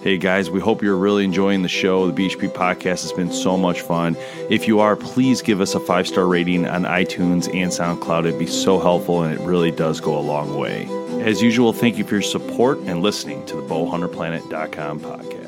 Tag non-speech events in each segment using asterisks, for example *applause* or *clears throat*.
Hey guys, we hope you're really enjoying the show. The BHP podcast has been so much fun. If you are, please give us a five star rating on iTunes and SoundCloud. It'd be so helpful and it really does go a long way. As usual, thank you for your support and listening to the bowhunterplanet.com podcast.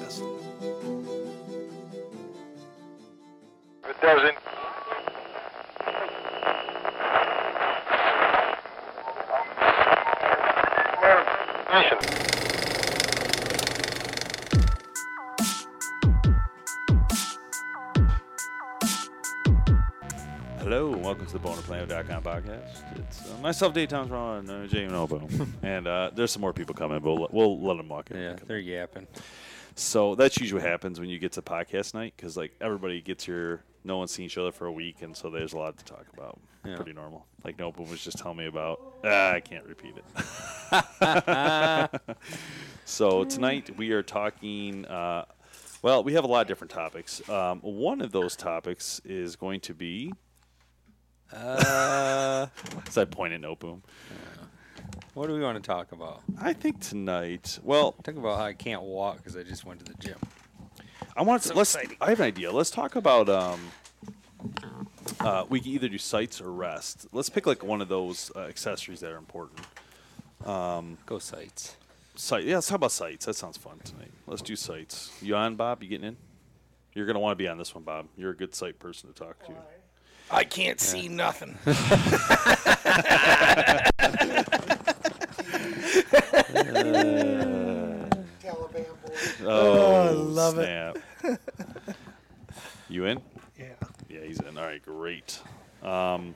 Podcast. It's uh, myself, Dave Thomas, Ron, uh, Jamie Nobo. *laughs* and uh, there's some more people coming, but we'll, we'll let them walk in. Yeah, they're yapping. So that's usually what happens when you get to podcast night because like everybody gets here, no one's seen each other for a week, and so there's a lot to talk about. Yeah. Pretty normal. Like Noble was just telling me about. Ah, I can't repeat it. *laughs* so tonight we are talking. Uh, well, we have a lot of different topics. Um, one of those topics is going to be. Uh, *laughs* as I point at Noteboom. What do we want to talk about? I think tonight. Well, Talk about how I can't walk because I just went to the gym. I want to. let's. I have an idea. Let's talk about. Um, uh, we can either do sights or rest. Let's pick like one of those uh, accessories that are important. Go sites. Sight. Yeah, let's talk about sights. That sounds fun tonight. Let's do sights. You on, Bob? You getting in? You're gonna want to be on this one, Bob. You're a good sight person to talk to. I can't see nothing. *laughs* Taliban boy. Oh, I love it. you in? Yeah. Yeah, he's in. All right, great. Um,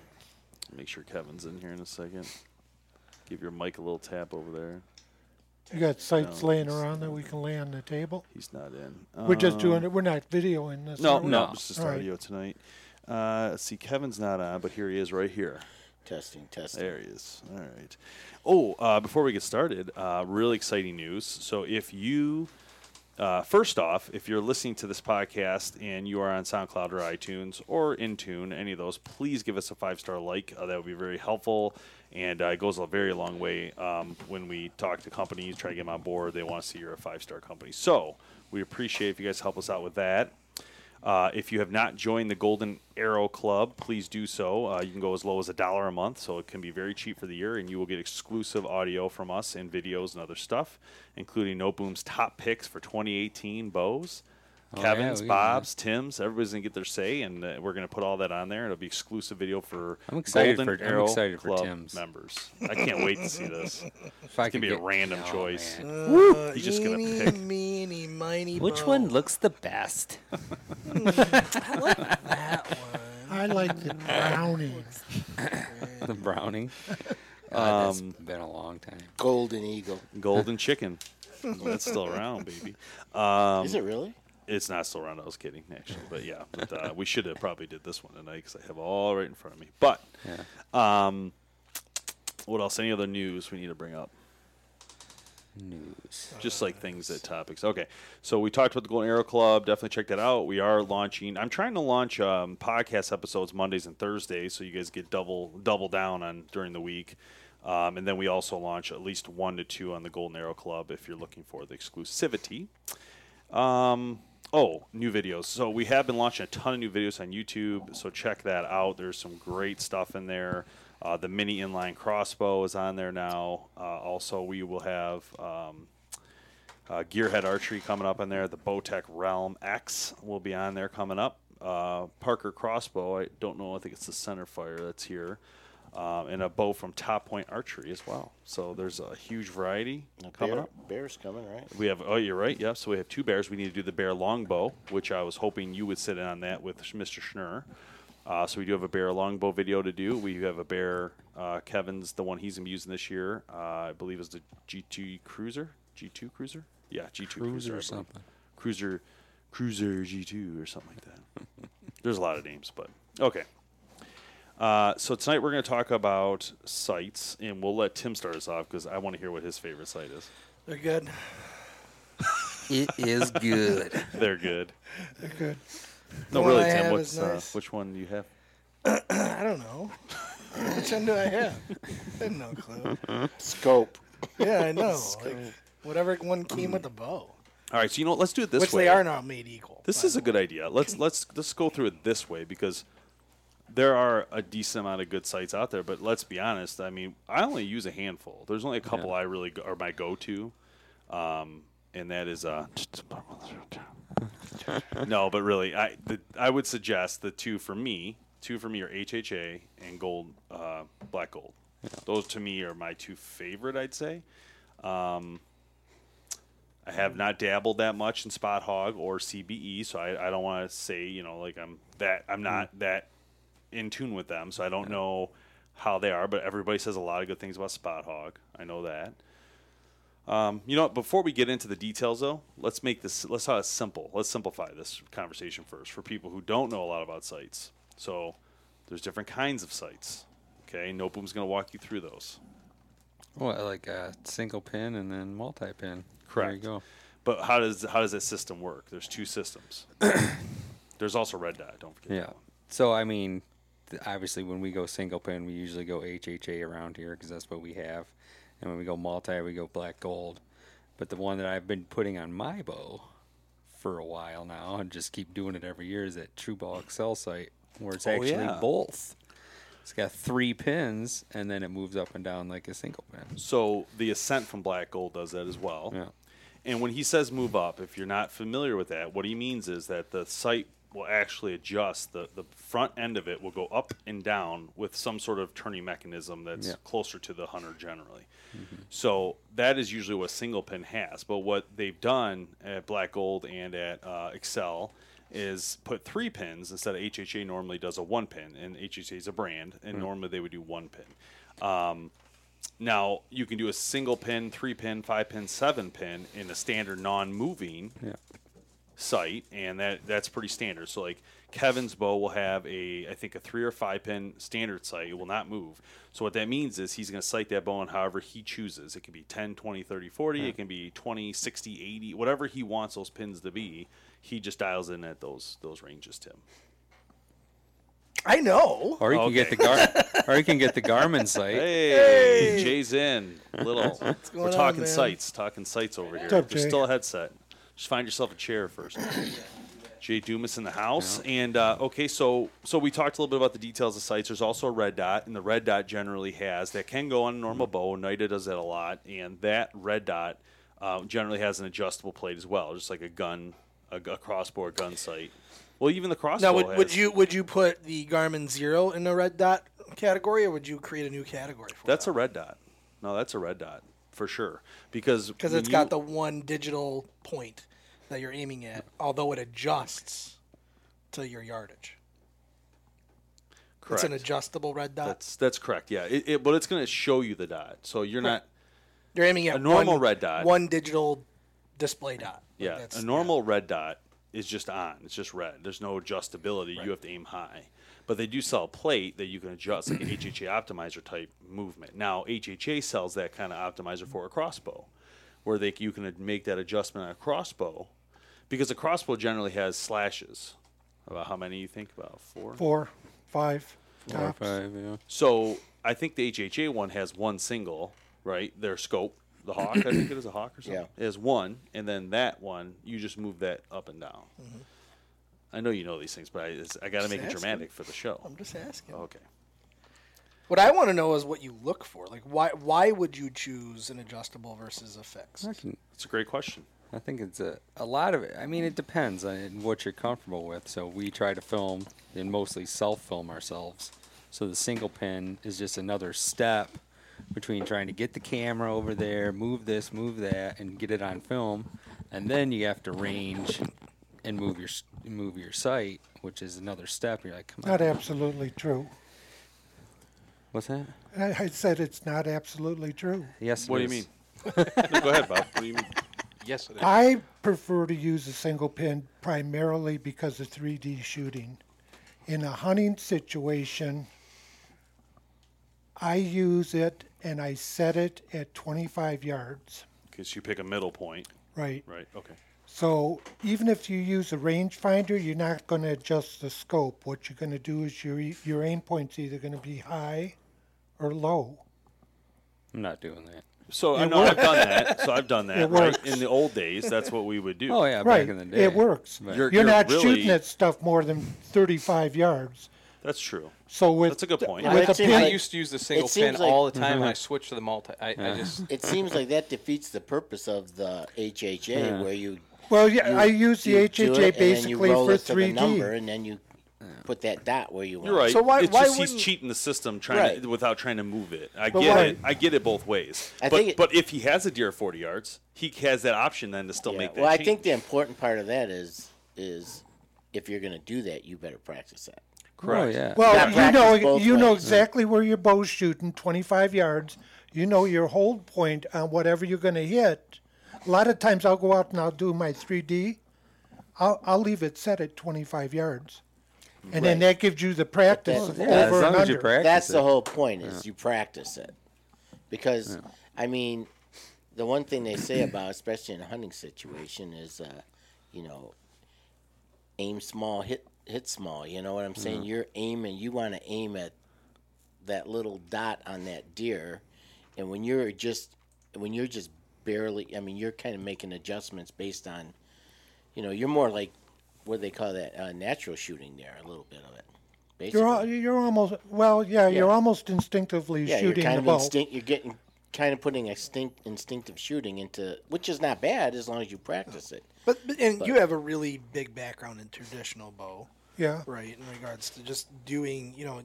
make sure Kevin's in here in a second. Give your mic a little tap over there. You got sites No, laying around that we can lay on the table. He's not in. We're just doing Um, it. We're not videoing this. No, no, No. it's just All right. audio tonight. Uh, see, Kevin's not on, but here he is right here. Testing, testing. There he is. All right. Oh, uh, before we get started, uh, really exciting news. So if you, uh, first off, if you're listening to this podcast and you are on SoundCloud or iTunes or Intune, any of those, please give us a five star like. Uh, that would be very helpful. And uh, it goes a very long way um, when we talk to companies, try to get them on board. They want to see you're a five star company. So we appreciate if you guys help us out with that. Uh, if you have not joined the Golden Arrow Club, please do so. Uh, you can go as low as a dollar a month, so it can be very cheap for the year, and you will get exclusive audio from us and videos and other stuff, including No Boom's top picks for 2018 bows. Oh, yeah, Kevin's, we- Bob's, Tim's, everybody's gonna get their say, and uh, we're gonna put all that on there. It'll be exclusive video for I'm excited Golden for- I'm Arrow excited for Club Tim's. members. I can't wait to see this. *laughs* If I It's gonna could be a random Oh, choice. man. Uh, He's just gonna eeny, pick. meeny, miny, Which moe. one looks the best? *laughs* I like that one. I like the brownie. *laughs* the brownie. Uh, that's Um, been a long time. Golden Eagle. Golden Chicken. That's still around, baby. Um, Is it really? It's not still around. I was kidding, actually, but yeah, but, uh, we should have probably did this one tonight because I have all right in front of me. But Yeah. um, what else? Any other news we need to bring up? News. Just like things that topics. Okay, so we talked about the Golden Arrow Club. Definitely check that out. We are launching. I'm trying to launch um, podcast episodes Mondays and Thursdays, so you guys get double double down on during the week. Um, and then we also launch at least one to two on the Golden Arrow Club if you're looking for the exclusivity. Um, oh, new videos. So we have been launching a ton of new videos on YouTube. So check that out. There's some great stuff in there. Uh, the mini inline crossbow is on there now. Uh, also, we will have um, uh, Gearhead Archery coming up in there. The Bowtech Realm X will be on there coming up. Uh, Parker Crossbow. I don't know. I think it's the center fire that's here. Um, and a bow from Top Point Archery as well. So there's a huge variety coming Bear, up. Bear's coming, right? We have. Oh, you're right. Yeah. So we have two bears. We need to do the bear longbow, which I was hoping you would sit in on that with Mr. Schnurr. Uh, so we do have a bear longbow video to do. We have a bear. Uh, Kevin's the one he's gonna be using this year. Uh, I believe is the G2 Cruzer. G2 Cruzer. Yeah, G2 Cruzer, Cruzer or something. Cruzer, Cruzer G2 or something like that. *laughs* There's a lot of names, but okay. Uh, so tonight we're going to talk about sites, and we'll let Tim start us off because I want to hear what his favorite site is. They're good. It is good. *laughs* They're good. They're good. No, one really, Tim. What's is uh, nice. which one do you have? *clears throat* I don't know. Which one do I have? I have no clue. Scope. Yeah, I know. *laughs* Like, whatever one came with the bow. All right, so you know what? Let's do it this which way. they are not made equal. This is the a good idea. Let's let's let's go through it this way because there are a decent amount of good sites out there. But let's be honest. I mean, I only use a handful. There's only a couple I really go, are my go-to, um, and that is uh. *laughs* *laughs* no, but really, I the, I would suggest the two for me. Two for me are HHA and gold, uh, black gold. Those to me are my two favorite. I'd say. Um, I have not dabbled that much in Spot-Hogg or CBE, so I, I don't want to say you know like I'm that I'm not that in tune with them, so I don't know how they are. But everybody says a lot of good things about Spot-Hogg. I know that. Um, you know, before we get into the details, though, let's make this let's have it simple. Let's simplify this conversation first for people who don't know a lot about sites. So, there's different kinds of sites. Okay, No Boom's going to walk you through those. Well, like a single pin and then multi pin. There you Correct. go. But how does how does that system work? There's two systems. *coughs* There's also red dot. Don't forget. Yeah. That one. So I mean, obviously when we go single pin, we usually go HHA around here because that's what we have, and when we go multi, we go black gold. But the one that I've been putting on my bow for a while now, and just keep doing it every year, is that TruBall Axcel site, where it's Oh, actually yeah. both. It's got three pins, and then it moves up and down like a single pin. So the Ascent from Black Gold does that as well. Yeah. And when he says move up, if you're not familiar with that, what he means is that the site will actually adjust. The, the front end of it will go up and down with some sort of turning mechanism that's Yeah. closer to the hunter generally. So that is usually what single pin has. But what they've done at Black Gold and at uh, Axcel is put three pins instead of HHA normally does a one pin, and HHA is a brand, and normally they would do one pin. Um, now you can do a single pin, three pin, five pin, seven pin in a standard non-moving Yeah. Site, and that that's pretty standard. So like Kevin's bow will have a I think a three or five pin standard sight. It will not move. So what that means is he's going to sight that bow on however he chooses. It can be 10, 20, 30, 40. Hmm. It can be 20, 60, 80, whatever he wants those pins to be. He just dials in at those those ranges, Tim. I know. Or you can get the Gar, *laughs* or you can get the Garmin site. Hey, Jay's in. Little. *laughs* going We're talking man? sites. Talking sites over here. What's up, There's Jay? still a headset. Just find yourself a chair first. *coughs* Jay Dumas in the house, and uh, okay, so so we talked a little bit about the details of sights. There's also a red dot, and the red dot generally has that can go on a normal bow. Nida does that a lot, and that red dot uh, generally has an adjustable plate as well, just like a gun, a, a crossbow gun sight. Well, even the crossbow. Now, would, has, would you would you put the Garmin Xero in the red dot category, or would you create a new category for That's that? a red dot. No, that's a red dot for sure because because it's you- got the one digital point that you're aiming at, although it adjusts to your yardage. correct. It's an adjustable red dot. That's that's correct. Yeah, it, it, but it's going to show you the dot, so you're not. you're aiming at a normal one, red dot. one digital display dot. Like, Yeah, a normal red dot is just on. It's just red. There's no adjustability. You have to aim high. But they do sell a plate that you can adjust, like an HHA optimizer type movement. Now HHA sells that kind of optimizer for a crossbow, where they you can make that adjustment on a crossbow, because a crossbow generally has slashes. About how many you think about four? Four, five, Four or tops. five, yeah. So I think the HHA one has one single, right? Their scope, the Hawk, I think it is a Hawk or something. Yeah. It has one, and then that one, you just move that up and down. Mm-hmm. I know you know these things, but I, it's, I got to Just make it asking. dramatic for the show. I'm just asking. Okay. What I want to know is what you look for. Like, why why would you choose an adjustable versus a fixed? I can That's a great question. I think it's a, a lot of it. I mean, it depends on what you're comfortable with. So we try to film and mostly self film ourselves. So the single pin is just another step between trying to get the camera over there, move this, move that, and get it on film. And then you have to range and move your s- move your sight, which is another step. You're like, come on. Not absolutely true. What's that? I, I said it's not absolutely true. Yes. What it do you is. mean? *laughs* No, go ahead, Bob. What do you mean? Yes, it is. I prefer to use a single pin primarily because of 3D shooting. In a hunting situation, I use it and I set it at 25 yards. Because you pick a middle point, Right. right? Okay. So even if you use a rangefinder, you're not going to adjust the scope. What you're going to do is your your aim point's either going to be high or low. I'm not doing that. So I know I've done that. So I've done that. *laughs* It right? works. In the old days, that's what we would do. Oh yeah, right. back in the day. It works. But- You're- You're, not really- shooting at stuff more than 35 yards. That's true. So with That's a good point. With a pin, like- I used to use the single seems pin like- all the time, and I *laughs* switched to the multi. I, I just It seems like that defeats the purpose of the HHA, where you well, yeah, you- I use the you do HHA it, and then you basically roll for it to the number, 3D. and then you put that dot where you want. You're right. So why- it's why just he's wouldn't- cheating the system trying Right. to, without trying to move it. I But get why- it. I get it both ways. I but think it- but if he has a deer 40 yards, he has that option then to still Yeah. make that Well, I think the important part of that is is if you're going to do that, you better practice that. Oh yeah. Well, Yeah, you practice know, both you know ways. exactly where your bow's shooting, 25 yards. You know your hold point on whatever you're going to hit. A lot of times I'll go out and I'll do my 3D. I'll, I'll leave it set at 25 yards. And then that gives you the practice Well, of yeah, as over long and as you under. practice That's the it. whole point is you practice it. Because I mean, the one thing they say about especially in a hunting situation is uh, you know, aim small, hit hit small, you know what I'm saying? You're aiming you want to aim at that little dot on that deer and when you're just when you're just barely I mean, you're kind of making adjustments based on you know, you're more like what do they call that? Uh, natural shooting there, a little bit of it. Basically. You're, al- you're almost, well, yeah, you're almost instinctively yeah, shooting you're kind the of bow. instinct. You're getting kind of putting instinct, instinctive shooting into, which is not bad as long as you practice it. But, but and you have a really big background in traditional bow, yeah. right? In regards to just doing, you know,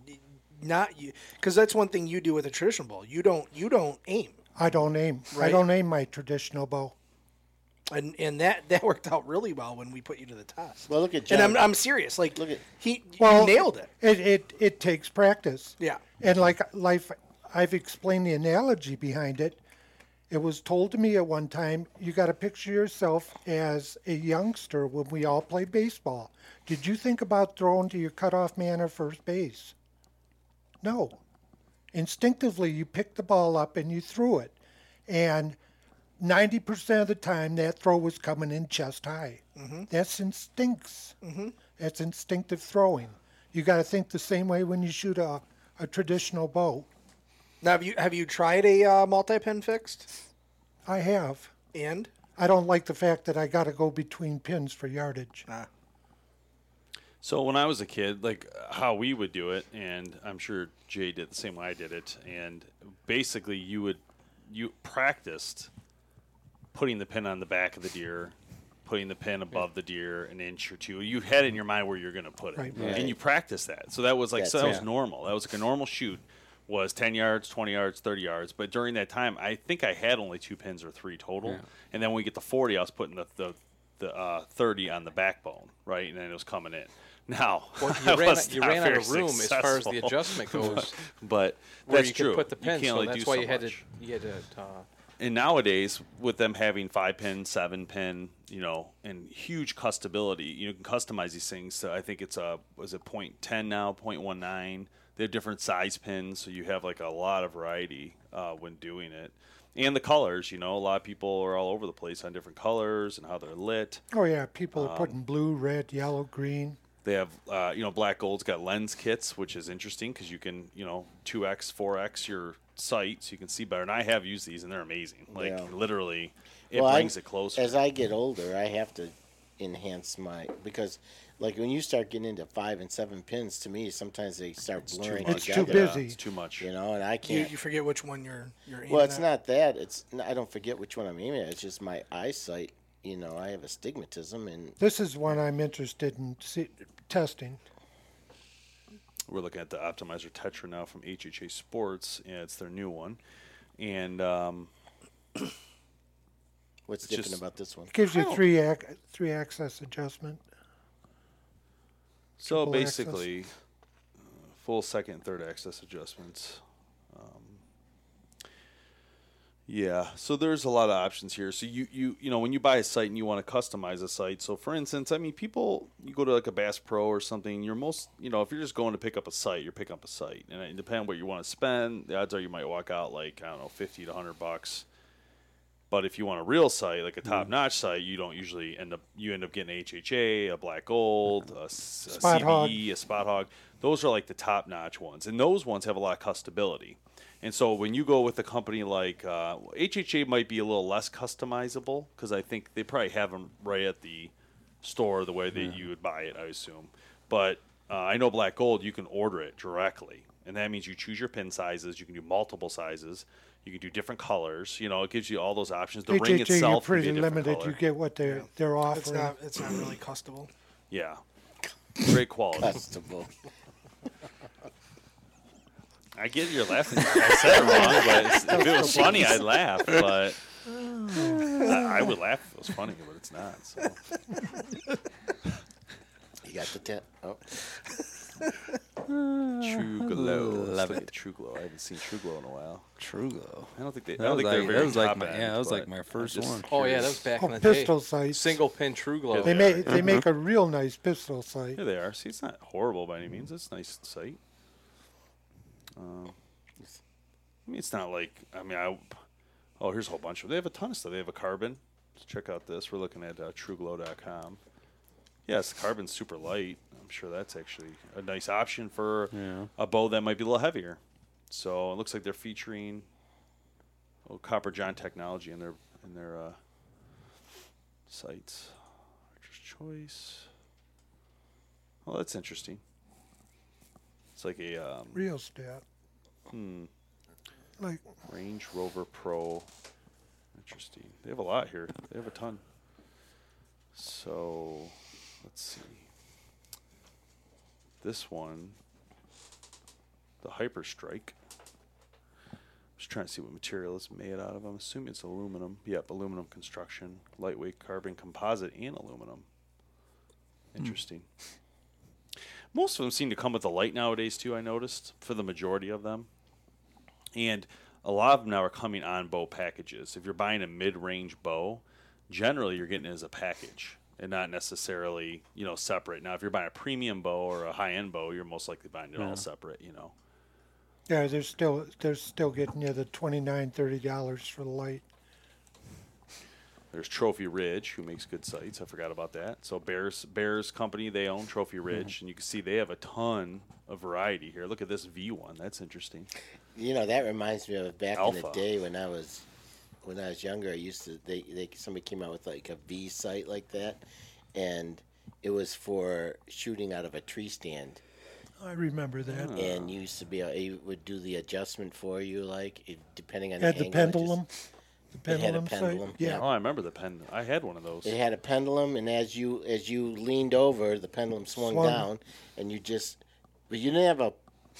not you, because that's one thing you do with a traditional bow. You don't you don't aim, I don't aim. I Right. don't aim my traditional bow. and and that that *laughs* worked out really well when we put you to the test. Well, look at and I'm I'm serious. Like Look at- he Well, you nailed it. It, it, it takes practice. Yeah. And like life, I've explained the analogy behind it. It was told to me at one time, you got to picture yourself as a youngster when we all played baseball. Did you think about throwing to your cutoff man or first base? No. Instinctively, you picked the ball up and you threw it. And 90% of the time, that throw was coming in chest high. Mm-hmm. That's instincts. Mm-hmm. That's instinctive throwing. You got to think the same way when you shoot a, a traditional bow. Now have you have you tried a uh, multi pin fixed? I have. And I don't like the fact that I got to go between pins for yardage. Ah. So when I was a kid, like how we would do it, and I'm sure Jay did the same way I did it, and basically you would you practiced putting the pin on the back of the deer, putting the pin above the deer an inch or two. You had in your mind where you're going to put it, Right. and you practiced that. So that was like so that That's was it. normal. That was like a normal shoot. Was 10 yards, 20 yards, 30 yards. But during that time, I think I had only two pins or three total. And then when we get to 40, I was putting the, the, the uh, 30 on the backbone, right? And then it was coming in. Now, Well, you *laughs* ran, was you ran out of room as far as the adjustment *laughs* goes, But where that's you true. could put the You pin. can't So only that's do why so you had much. to you had to. Uh, and nowadays with them having five pin, seven pin, you know, and huge custability, you can customize these things. So I think it's a was it point ten now, point one nine. They have different size pins, so you have like a lot of variety uh, when doing it. And the colors, you know, a lot of people are all over the place on different colors and how they're lit. Oh, yeah. People Um, are putting blue, red, yellow, green. They have, uh, you know, Black Gold's got lens kits, which is interesting because you can, you know, 2x, 4x your sight so you can see better. And I have used these and they're amazing. Like, Yeah. literally, it Well, I- brings it closer. As I get older, I have to enhance my because, like when you start getting into five and seven pins, to me sometimes they start blurring It's too together. busy. It's too much. You know, and I can't. you forget which one you're you're aiming well, it's at. not that. It's I don't forget which one I'm aiming at. It's just my eyesight. You know, I have astigmatism, and This is one I'm interested in see, testing. We're looking at the Optimizer Tetra now from HHA Sports. Yeah, it's their new one. And um, *coughs* what's different just- about this one? It gives you three ac- three axis adjustment. so Triple axis. basically, uh, full second and third axis adjustments. Um, yeah, so there's a lot of options here. So you, you you know when you buy a site and you want to customize a site. So for instance, I mean, people you go to like a Bass Pro or something. You're most you know if you're just going to pick up a site, you're picking up a site, and it depending on what you want to spend. The odds are you might walk out like I don't know fifty to hundred bucks. But if you want a real site, like a mm-hmm. top-notch site, you don't usually end up you end up getting a HHA, a black gold, mm-hmm. a Spot-Hogg. CBE, a Spot-Hogg. Those are like the top-notch ones, and those ones have a lot of custability. And so when you go with a company like uh, HHA, might be a little less customizable because I think they probably have them right at the store the way that you would buy it, I assume. But uh, I know Black Gold, you can order it directly, and that means you choose your pin sizes. You can do multiple sizes. You can do different colors. You know, it gives you all those options. The ring itself you're can be pretty a limited. color. You get what they're they're It's offering. not. It's not really custable. Yeah, great quality. Custable. I get you're laughing. I said it wrong, but if it was *laughs* funny, I'd laugh. But I, I would laugh if it was funny, but it's not. So. You got the tip. Oh, *laughs* TruGlo. Love it. TruGlo. I haven't seen TruGlo in a while. TruGlo. I don't think they. I That don't was think they're very that was like top my- end, yeah, that was like but my first just one. Oh yeah, that curious. was back Oh, in the pistol day. sights. Single pin TruGlo. They Yeah. make they mm-hmm. make a real nice pistol sight. Yeah, they are. See, it's not horrible by any means. It's a nice sight. Um, I mean, it's not like I mean, I. Oh, here's a whole bunch of. They have a ton of stuff. They have a carbon. Let's check out this. We're looking at uh, TruGlo.com. Yes, carbon's super light. I'm sure that's actually a nice option for Yeah. a bow that might be a little heavier. So it looks like they're featuring oh, Copper John technology in their in their uh, sites. Archer's choice. Well, that's interesting. It's like a um, Real stat. hmm, Like Range Rover Pro. Interesting. They have a lot here. They have a ton. So, let's see. This one, the Hyper Strike. Just trying to see what material it's made out of. I'm assuming it's aluminum. Yep, aluminum construction, lightweight carbon composite, and aluminum. Interesting. Most of them seem to come with a light nowadays too. I noticed for the majority of them. And a lot of them now are coming on bow packages. If you're buying a mid-range bow, generally you're getting it as a package and not necessarily, you know, separate. Now, if you're buying a premium bow or a high-end bow, you're most likely buying it all separate, you know. yeah, they're still they're still getting you the twenty nine thirty dollars for the light. There's Trophy Ridge, who makes good sights. I forgot about that. So Bears Bears company, they own Trophy mm-hmm. Ridge, and you can see they have a ton of variety here. Look at this V1. That's interesting. you know that reminds me of back in the day when I was when I was younger. I used to they they somebody came out with like a V sight like that, and it was for shooting out of a tree stand. I remember that. Ah. and you used to be able, it would do the adjustment for you, like it, depending on Had the the angle. it just- pendulum. The It had a pendulum. Yeah. Oh, I remember the pen. I had one of those. It had a pendulum, and as you as you leaned over, the pendulum swung, Swung. down, and you just, but you didn't have a,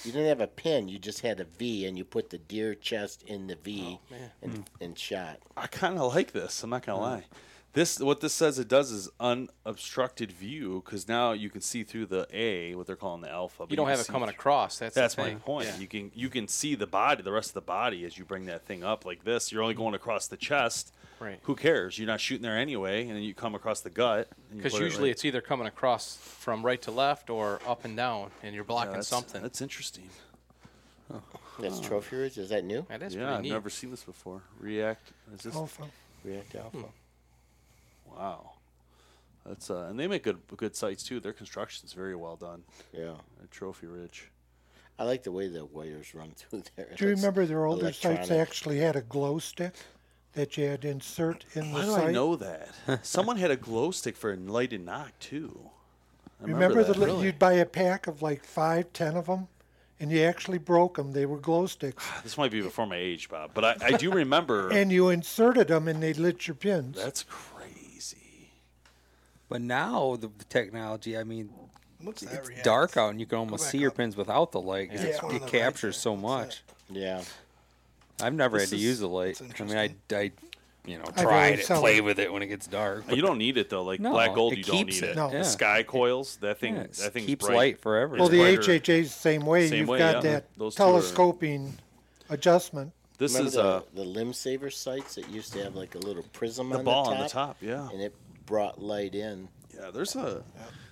you didn't have a pin. You just had a V, and you put the deer chest in the V, oh, and hmm. and shot. I kind of like this. I'm not gonna hmm. lie. This what this says it does is unobstructed view because now you can see through the A, what they're calling the alpha. but You don't can have it coming through- across. That's That's the my point. Yeah. You can you can see the body, the rest of the body, as you bring that thing up like this. You're only going across the chest. Right. Who cares? You're not shooting there anyway, and then you come across the gut. Because put it usually right- it's either coming across from right to left or up and down, and you're Yeah, blocking that's, something. That's interesting. That's trophy ridge. Is that new? That is yeah, pretty I've neat. never seen this before. React. Is this? Alpha. React Alpha. Hmm. Wow. That's uh, and they make good good sites too. Their construction's very well done. Yeah, At Trophy Ridge. I like the way the wires run *laughs* through there. Do you It's remember their older sights electronic. actually had a glow stick that you had to insert in Why the do sight? I know that? *laughs* Someone had a glow stick for a lighted knock too. I Remember, the that. li- you'd buy a pack of like five, ten of them, and you actually broke them. They were glow sticks, *sighs* This might be before my age, Bob, but I, I do remember. *laughs* and you inserted them, and they lit your pins. that's crazy. But now the, the technology, I mean, What's that it's react? dark out and you can almost back see your up. pins without the light. Yeah, It's- it's it the captures so What's much. Yeah, I've never This had to is- use the light. I mean, I. I, you know, I've tried always it, play it. with it when it gets dark. You don't need it though. Like No, black gold, you don't need it. it. No. The sky coils, that thing, Yeah, that thing's keeps bright. light forever. well, It's the brighter. HHA's the same way. Same You've way, got yeah. that Those two are- telescoping adjustment. This remember is the, uh, the limb saver sights that used to have like a little prism the on ball the top, on the top. Yeah, and it brought light in. yeah. There's a.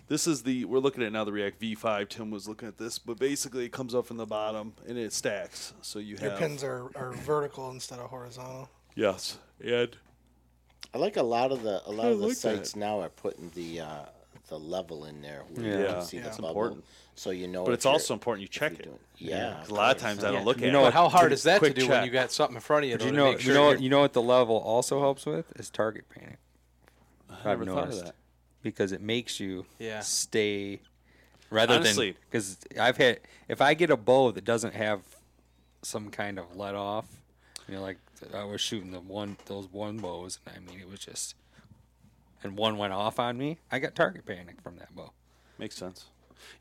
This is the we're looking at now the React V5. Tim was looking at this, but basically it comes up from the bottom and it stacks. So you have Your have pins are, are vertical instead of horizontal. Yes, and I like a lot of the a lot I of the like that. sites now are putting the uh, the level in there. Where Yeah. you Yeah, can see that's the bubble, important. so you know. But if it's you're- also important you if check you're it. doing- Yeah, 'Cause of a lot of course. times I don't look at it. You know it. what- How hard is that to quick do when check. you got something in front of you? But though, you to know, make you sure know, you're- you know what the level also helps with is target panic. I I've never thought of noticed that. because it makes you Yeah. stay rather Honestly- than because I've had if I get a bow that doesn't have some kind of let off, you know, like I was shooting the one those one bows, and I mean it was just, and one went off on me. I got target panic from that bow. Makes sense.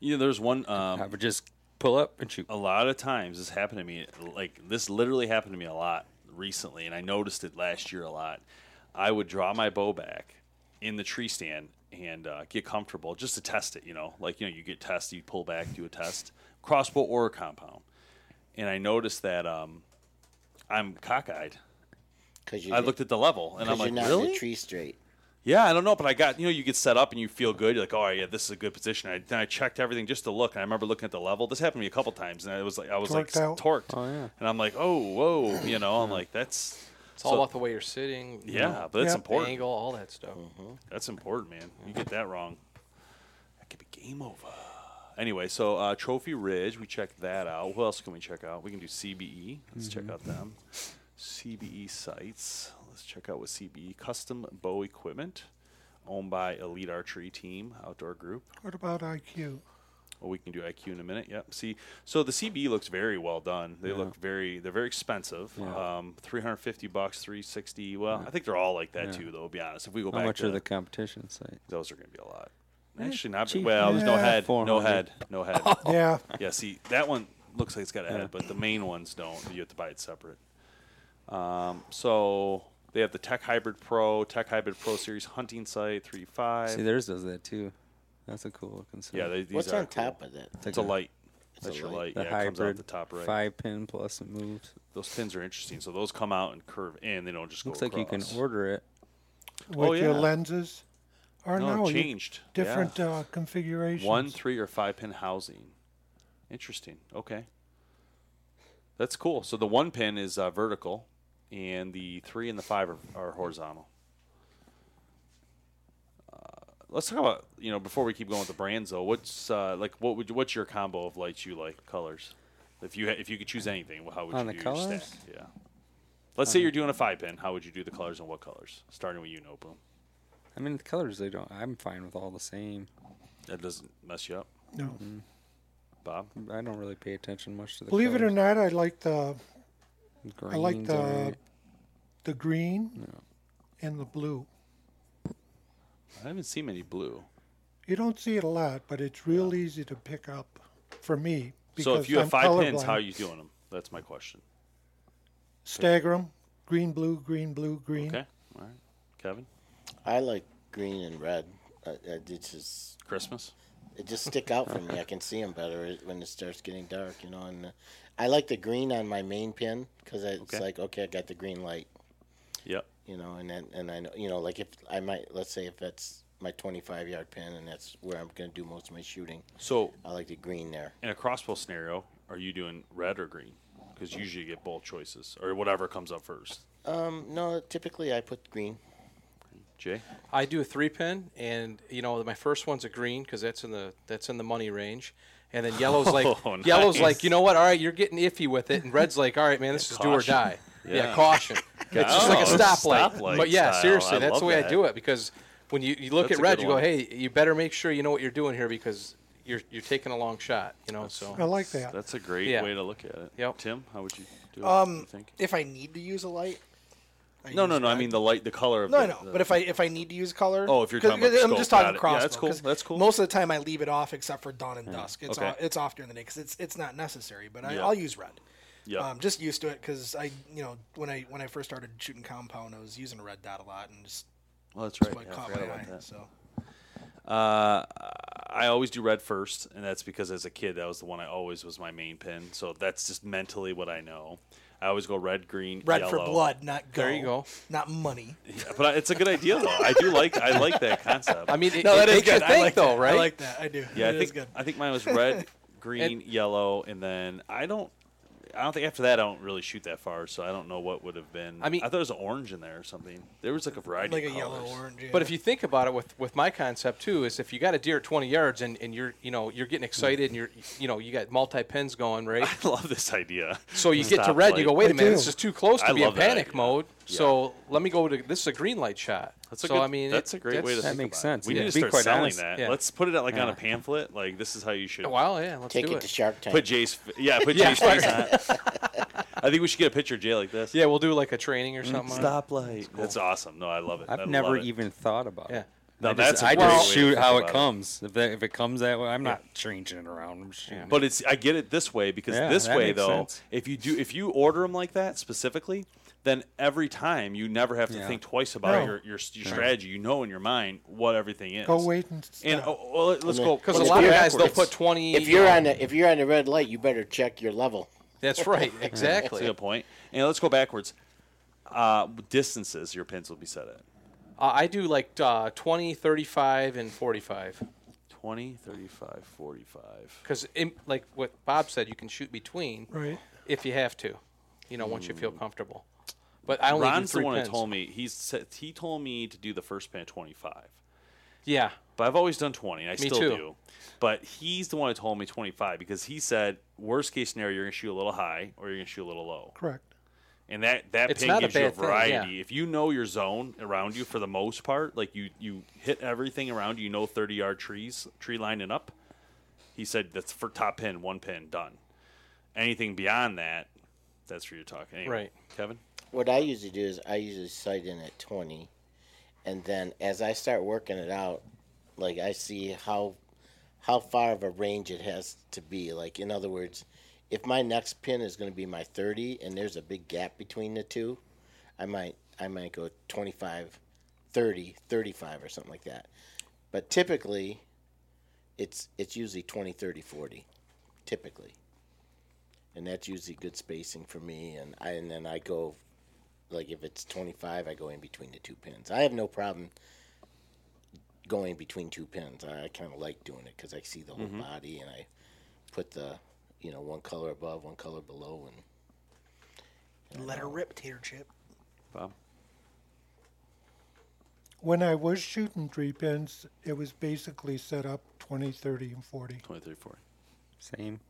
You know, there's one. Um, I would just pull up and shoot. a lot of times this happened to me like this literally happened to me a lot recently and i noticed it last year a lot i would draw my bow back in the tree stand and uh, get comfortable just to test it you know like you know you get test you pull back do a test crossbow or a compound and i noticed that um, i'm cockeyed Because you i looked at the level and i'm you're like not in really the tree straight. yeah, I don't know, but I got you know you get set up and you feel good. You're like, oh yeah, this is a good position. I, then I checked everything just to look, and I remember looking at the level. This happened to me a couple times, and I was like, I was like Torqued out. torqued. Oh, yeah. And I'm like, oh whoa, you know, I'm like that's It's all so- about the way you're sitting. you yeah, know, but that's Yeah. important. Angle, all that stuff. That's important, man. You get that wrong, that could be game over. Anyway, so uh, Trophy Ridge, we checked that out. What else can we check out? We can do CBE. Let's check out them. CBE sites. Let's check out what CBE custom bow equipment, owned by Elite Archery Team Outdoor Group. What about IQ? Well, we can do IQ in a minute. Yep. See, so the CB looks very well done. They look very. They're very expensive. Yeah. Um, three hundred fifty bucks, three sixty. Well, I think they're all like that Yeah. too. Though, to be honest, if we go How back much to are the competition site? those are going to be a lot. Actually, not cheap. well. There's no Yeah. head. No head. No head. *laughs* Yeah, yeah. See, that one looks like it's got a head, but the main ones don't. You have to buy it separate. Um, so they have the Tech Hybrid Pro, Tech Hybrid Pro Series hunting sight, three five. See, theirs does that too. That's a cool looking site. yeah, they, these What's are on cool. top of that? It's a light. It's That's a your light. light. the yeah, it comes out hybrid the top right. five pin plus it moves. Those pins are interesting. So those come out and curve in. They don't just Looks go like you can across. order it. with your yeah. lenses. Or No, no, it you- changed. different Yeah. uh, configurations. One, three, or five pin housing. Interesting. Okay. That's cool. So the one pin is uh, vertical, and the three and the five are, are horizontal. Let's talk about you know before we keep going with the brands though. What's uh, like what would you, what's your combo of lights you like colors? If you ha- if you could choose anything, how would On you the do your colors? stack? Yeah. Let's say you're doing a five pin. How would you do the colors and what colors? Starting with you, no boom. I mean, the colors they don't. I'm fine with all the same. That doesn't mess you up, No. Bob. I don't really pay attention much to the. Believe it or not, I like the I like the the green and the blue. I haven't seen many blue. You don't see it a lot, but it's real easy to pick up for me. So if because you have I'm five pins, colorblind. how are you doing them? That's my question. stagger them? Green, blue, green, blue, green. Okay. All right. Kevin, I like green and red. Uh, uh, it's just Christmas. it just stick out for me. I can see them better when it starts getting dark, you know. And uh, I like the green on my main pin because it's Okay. like okay, I got the green light, Yep. You know. And then and I know you know like if I might let's say if that's my 25 yard pin and that's where I'm gonna do most of my shooting, So I like the green there. in a crossbow scenario, are you doing red or green? Because usually you get both choices, or whatever comes up first. Um, no, typically I put green. Jay, I do a three pin, and you know my first one's a green because that's in the that's in the money range, and then yellow's like *laughs* Oh, yellow's nice. like you know what? All right, you're getting iffy with it, and red's like all right, man, this is do or caution. die. Yeah, Yeah. caution. *laughs* It's just like a Oh, stoplight. stoplight but yeah, style. seriously, I that's love the way that. I do it because when you, you look That's at a red, good you go, one. hey, you better make sure you know what you're doing here because you're you're taking a long shot. You know, so I like that. that's a great Yeah. way to look at it. Yep. Tim, how would you do it? Um, you think? If I need to use a light. I No, use no, no. I red. mean the light, the color of No, the, I know. the- But if I if I need to use color, Oh, if you're 'cause- talking about 'cause I'm just talking got it. crossbow. Yeah, that's cool, 'cause that's cool. Most of the time, I leave it off except for dawn and dusk. It's Okay. off, it's off during the day because it's it's not necessary. But I, Yeah. I'll use red. Yeah, Um, just used to it because I you know when I when I first started shooting compound, I was using a red dot a lot and just well, that's that's right. what Yeah, I caught forgot my about eye. that. So Uh, I always do red first, and that's because as a kid, that was the one I always was my main pin. So that's just mentally what I know. I always go red, green, red yellow. for blood, not go. There you go. Not money. Yeah, but I- it's a good idea though. I do like I like that concept. I mean, it, No, it that is makes you good. I like though, that. right? I like that. I do. yeah, It I is think good. I think mine was red, *laughs* green, yellow, and then I don't. I don't think after that I don't really shoot that far, so I don't know what would have been. I mean- I thought there was an orange in there or something. There was like a variety, like a of yellow orange. Yeah. But if you think about it, with with my concept too, is if you got a deer at 20 yards and, and you're you know you're getting excited and you're you know you got multi pins going right, *laughs* I love this idea. so you *laughs* get to red, and you go, wait I a minute, do. this is too close to I be in panic idea. mode. Yeah. So let me go to this is a green light shot. That's a so good, I mean, that's it- a great way to that's- That think makes about it. sense, We yeah. need to Be start selling honest. that. Yeah. Let's put it out like on a pamphlet. Like this is how you should oh, Wow, yeah, let's Take do it it. to Shark Tank. put Jay's. Yeah, put Yeah. Jay's face on it. *laughs* I think we should get a picture of Jay like this. Yeah, we'll do like a training or mm. something. on it. Stoplight. That's awesome. No, I love it. I I've love never it. even thought about Yeah. it. No, I that's just, a I great way just to shoot how it comes. If that, if it comes that way, I'm not changing it around. I'm shooting. But it's I get it this way because Yeah, this way though, sense. if you do if you order them like that specifically, then every time you never have to Yeah. think twice about No. your, your your strategy. You know in your mind what everything is. Go wait and. And oh, well, let's And go Because a lot of if guys they'll put 20. if you you're know- on the if you're on the red light, you better check your level. that's right, *laughs* That's a exactly. good point. And let's go backwards. Uh, distances your pins will be set at Uh, I do like uh, 20, 35, and 45. 20, 35, 45. Because, like what Bob said, you can shoot between Right. if you have to, you know, once you feel comfortable. But I only Ron's do three the one pins. who told me he's he told me to do the first pin at 25. Yeah, But I've always done 20. and I Me still too. do. But he's the one who told me 25 because he said, worst case scenario, you're going to shoot a little high or you're going to shoot a little low. Correct. And that, that It's pin not a gives you a bad thing, variety. yeah. If you know your zone around you for the most part, like you, you hit everything around you, you know 30 yard trees, tree lining up. He said that's for top pin, one pin, done. Anything beyond that, that's for your talk. Anyway, Right. Kevin? What I usually do is I usually sight in at 20, and then as I start working it out, like I see how how far of a range it has to be. Like in other words, if my next pin is going to be my 30 and there's a big gap between the two, I might I might go 25, 30, 35 or something like that. But typically it's it's usually 20, 30, 40 typically. And that's usually good spacing for me and I and then I go like if it's 25 I go in between the two pins. I have no problem going between two pins. I, kind of like doing it cuz I see the whole mm-hmm. body and I put the you know one color above, one color below and Let her rip, tater chip. Bob? When I was shooting three pins, it was basically set up 20, 30, and 40. 20, 30, 40. Same.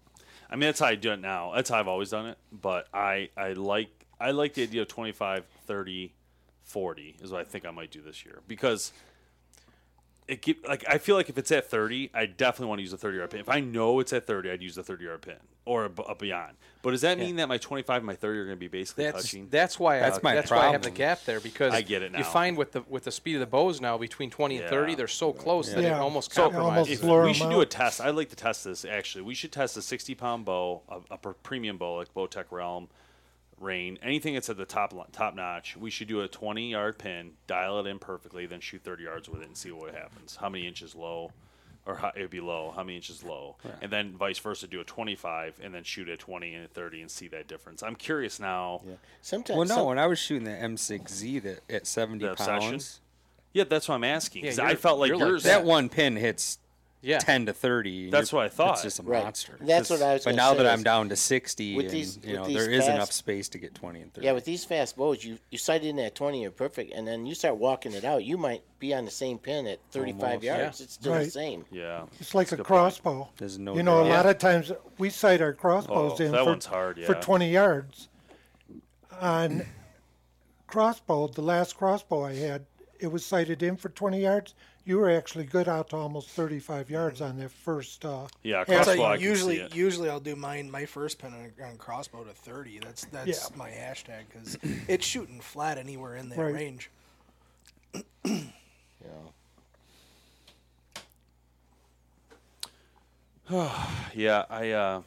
I mean, that's how I do it now. That's how I've always done it. But I, I like I like the idea of 25, 30, 40 is what I think I might do this year because it give, like I feel like if it's at 30, I definitely want to use a 30 yard pin. If I know it's at 30, I'd use the 30 yard pin or a, a beyond. But does that mean that my 25 and my 30 are going to be basically that's touching? that's why uh, That's I, my that's why I have the gap there because I get it now. You find with the with the speed of the bows now between 20 and 30, they're so close that it Yeah. almost So- compromises. almost If- it. blur we 'em should do a test. I'd like to test this actually. We should test a 60 pound bow, a, a premium bow like Bowtech Realm, Rain, anything that's at the top top notch. We should do a 20 yard pin, dial it in perfectly, then shoot 30 yards with it and see what happens. How many inches low, or how, it would be low. How many inches low, and then vice versa. Do a 25 and then shoot at 20 and at 30 and see that difference. I'm curious now. Yeah, sometimes Well, no, some- when I was shooting the M6Z that at 70 The Obsession? pounds, that's what I'm asking. Yeah, 'cause I felt like you're like yours. that one pin hits Yeah. 10 to 30. That's what I thought. It's just a right. monster. That's what I was But gonna now say that is- I'm down to 60, with and, these- you with know, these there is enough space to get 20 and 30. Yeah, with these fast bows, you you sight in at twenty, you're perfect, and then you start walking it out. You might be on the same pin at thirty-five Almost, yards. yeah. It's still the same. yeah, It's like That's a good point. crossbow. There's no you know, a doubt. lot of times we sight our crossbows Oh, in that for, one's hard, for 20 yards. On crossbow, the last crossbow I had, it was sighted in for 20 yards. You were actually good out to almost 35 yards on that first. Uh, Yeah, Yeah, So crossbow. I can usually, see it. usually I'll do mine my first pin on, on crossbow to thirty. That's that's Yeah. my hashtag because it's shooting flat anywhere in that Right. range. *coughs* You know. *sighs* Yeah, I. Uh,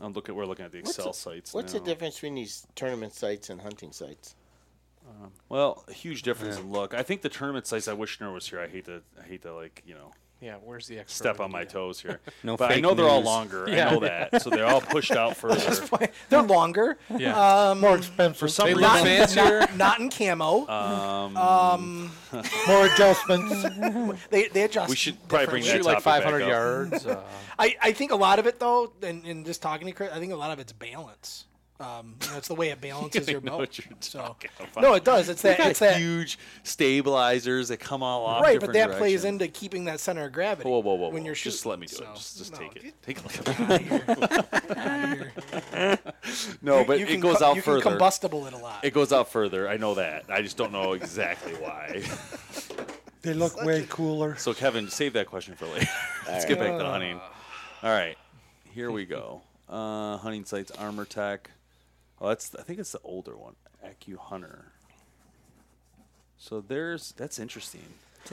I'm looking. We're looking at the What's Axcel the- sites. What's now. the difference between these tournament sites and hunting sites? Well, a huge difference in look. I think the tournament size. I wish Nur was here. I hate to. I hate to like you know Yeah, where's the extra? step on my idea? toes here. *laughs* *laughs* No but I fake know they're all longer. Yeah. I know that. So they're all pushed out *laughs* further. They're longer. Yeah. More expensive. For some They reason, look fancier. Not, not in camo. um, more adjustments. they they adjust. we should probably bring that Shoot like topic back 500 up. yards. Uh, I, I think a lot of it though, and, and just talking to Chris, I think a lot of it's balance. Um, you know, it's the way it *laughs* balances I your know boat. what you're So about. no, it does. It's that. Got It's that. huge stabilizers that come all off. Right, but different that plays into keeping that center of gravity. Whoa, whoa, whoa! When whoa. you're shooting, just let me do so, it. Just, just no, take it. Take a look. Get *laughs* outta *laughs* no, but you it goes co- out you further. Can combustible it a lot. It goes out further. I know that. I just don't know exactly why. They look way cooler. So, Kevin, save that question for later. Let's get back to hunting. All right, here we go. Uh, hunting sites, Armor Tech. Oh, that's I think it's the older one, Acu Hunter. So there's that's interesting.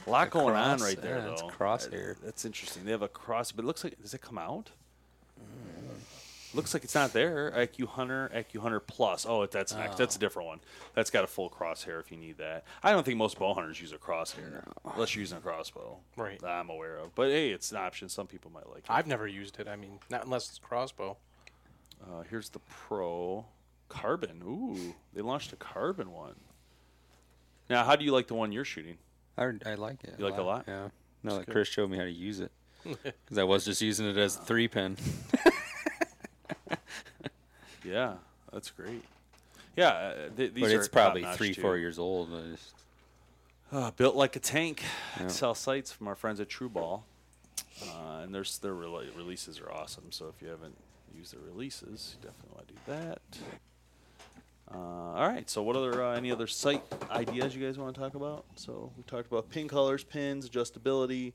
A lot going on right there, yeah, it's crosshair. Uh, That's interesting. They have a cross, but it looks like does it come out? Looks like it's not there. IQ Hunter, IQ Hunter Plus. Oh, that's an, that's a different one. That's got a full crosshair if you need that. I don't think most bow hunters use a crosshair unless you're using a crossbow. Right. That I'm aware of. But hey, it's an option. Some people might like it. I've never used it. I mean, not unless it's crossbow. Uh, here's the Pro Carbon. Ooh, they launched a carbon one. Now, how do you like the one you're shooting? I, I like it. You like it a lot? Yeah. No, That's that good. Chris showed me how to use it. *laughs* Because I was just using it as a three pin. *laughs* Yeah, that's great. Yeah, uh, th- these but are it's probably three, too. four years old. Just, Uh, built like a tank. Yeah. Sell sites from our friends at TruBall, uh, and there's their rela- releases are awesome. So if you haven't used their releases, you definitely want to do that. Uh, all right. So what other uh, any other site ideas you guys want to talk about? So we talked about pin colors, pins, adjustability.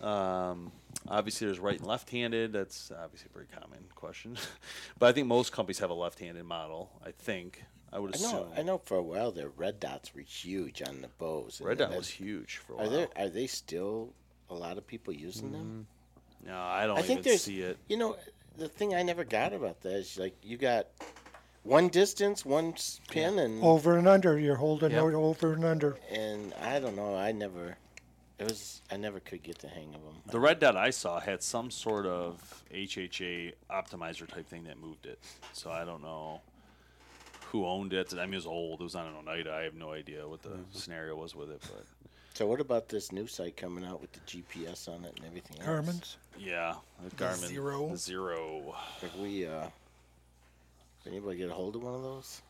Um, obviously, there's right and left-handed. That's obviously a very common question, *laughs* but I think most companies have a left-handed model. I think I would I assume. know. I know for a while the red dots were huge on the bows. and Red dot was huge for a Are while. there? Are they still a lot of people using them? No, I don't I think even there's. see it. You know, the thing I never got about that is like you got one distance, one s- pin, and Over and under, you're holding Yep. it over and under. and I don't know. I never. It was. I never could get the hang of them. The red dot I saw had some sort of HHA optimizer type thing that moved it. So I don't know who owned it. I mean, it was old. It was on an Oneida. I have no idea what the Mm-hmm. scenario was with it. But So what about this new site coming out with the GPS on it and everything else? Garmin's. yeah, the Garmin Xero? The Xero. Have we? uh Did anybody get a hold of one of those?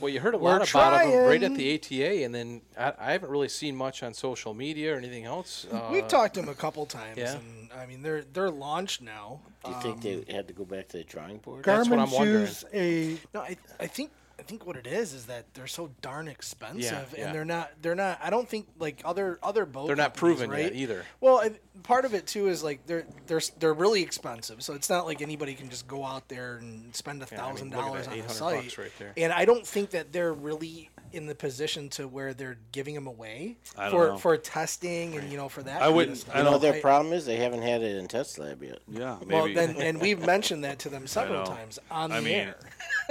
Well, you heard a We're lot about them right at the ATA, and then I, I haven't really seen much on social media or anything else. Uh, We've talked to them a couple times, yeah. and I mean they're they're launched now. Do you think they had to go back to the drawing board? That's what I'm wondering. use a No, I I think I think what it is is that they're so darn expensive, yeah. and they're not they're not. I don't think like other other boat. They're not proven right? yet either. Well, I, part of it too is like they're they're they're really expensive, so it's not like anybody can just go out there and spend a Yeah, I mean, thousand dollars that, on a 800 site. bucks right there. And I don't think that they're really in the position to where they're giving them away for know. for testing and you know for that. I wouldn't- stuff. I You know their I- problem is they haven't had it in test lab yet. Yeah, maybe. Well, then, *laughs* and we've mentioned that to them several times on I the mean, air.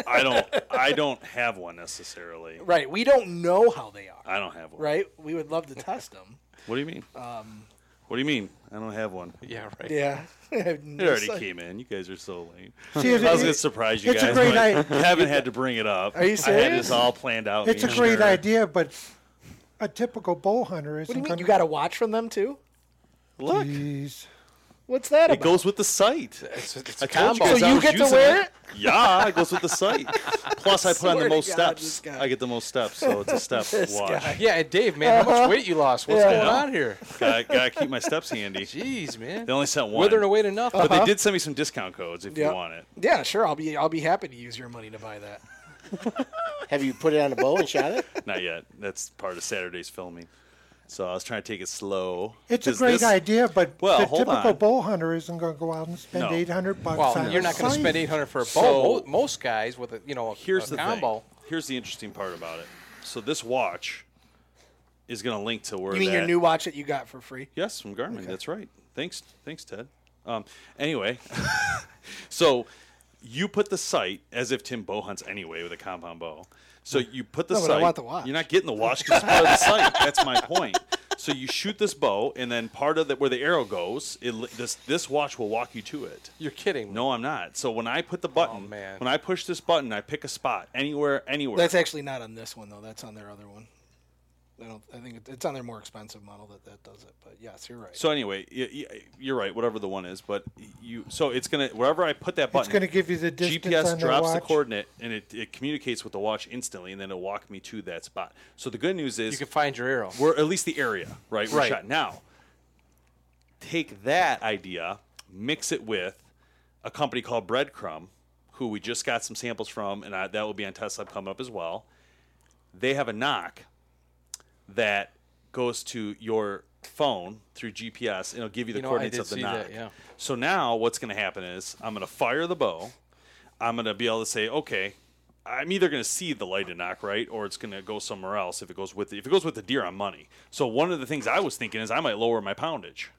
I don't. I don't have one necessarily. Right. We don't know how they are. I don't have one. Right. We would love to test them. *laughs* What do you mean? Um, what do you mean? I don't have one. Yeah, right. Yeah. *laughs* It already came in. You guys are so late. See, *laughs* I was gonna surprise you it's a guys. great but i- Kevin had to bring it up. Are you I had serious? this all planned out. It's a great sure. idea, but a typical bow hunter isn't What do you mean? going You got to watch from them too? Look, Jeez. What's that about? it about? goes with the site. It's, it's I a told you guys So I you was get to using wear it? Yeah, it goes with the site. *laughs* Plus, I put on Swear the to most God, this steps. guy. I get the most steps, so it's a step *laughs* watch. guy. Yeah, and Dave, man, how much uh-huh. weight you lost? What's Yeah. going on here? Gotta, gotta keep my steps handy. *laughs* Jeez, man. They only sent one, Withering away to nothing. but they uh-huh. did send me some discount codes if Yep. you want it. Yeah, sure. I'll be I'll be happy to use your money to buy that. Have you put it on a bow and shot it? Not yet. That's part of Saturday's filming. So I was trying to take it slow. It's a great this- idea, but Well, the typical on. bow hunter isn't going to go out and spend No. 800 bucks Well, on you're a not going to spend 800 for a bow. So- Most guys with a you know a, Here's a the combo. thing. Here's the interesting part about it. So this watch is going to link to where You mean your new watch that you got for free? Yes, from Garmin. That's right. Thanks, thanks, Ted. Um, anyway, *laughs* so you put the sight as if Tim bow hunts anyway with a compound bow. So you put the No, but I sight. want the watch. You're not getting the watch because it's part of the sight. That's my point. so you shoot this bow, and then part of the where the arrow goes, it, this this watch will walk you to it. You're kidding. me. No, I'm not. So when I put the button, oh, man. when I push this button, I pick a spot anywhere, anywhere. That's actually not on this one though. That's on their other one. I don't. I think it- it's on their more expensive model that that does it. But yes, you're right. so anyway, y- y- you're right. Whatever the one is, but you. So it's gonna wherever I put that button, It's going to give you the distance GPS on the drops the watch. coordinate and it, it communicates with the watch instantly, and then it'll walk me to that spot. So the good news is You can find your arrow. we're at least the area, right? We're Right. shot now. Take that idea, mix it with a company called Breadcrumb, who we just got some samples from, and I, that will be on Test Lab coming up as well. They have a nock that goes to your phone through GPS, and it'll give you the You know, coordinates of the nock. that, yeah. So now what's going to happen is I'm going to fire the bow. I'm going to be able to say, okay, I'm either going to see the lighted nock, right, or it's going to go somewhere else if it goes with the, if it goes with the deer on money. So one of the things I was thinking is I might lower my poundage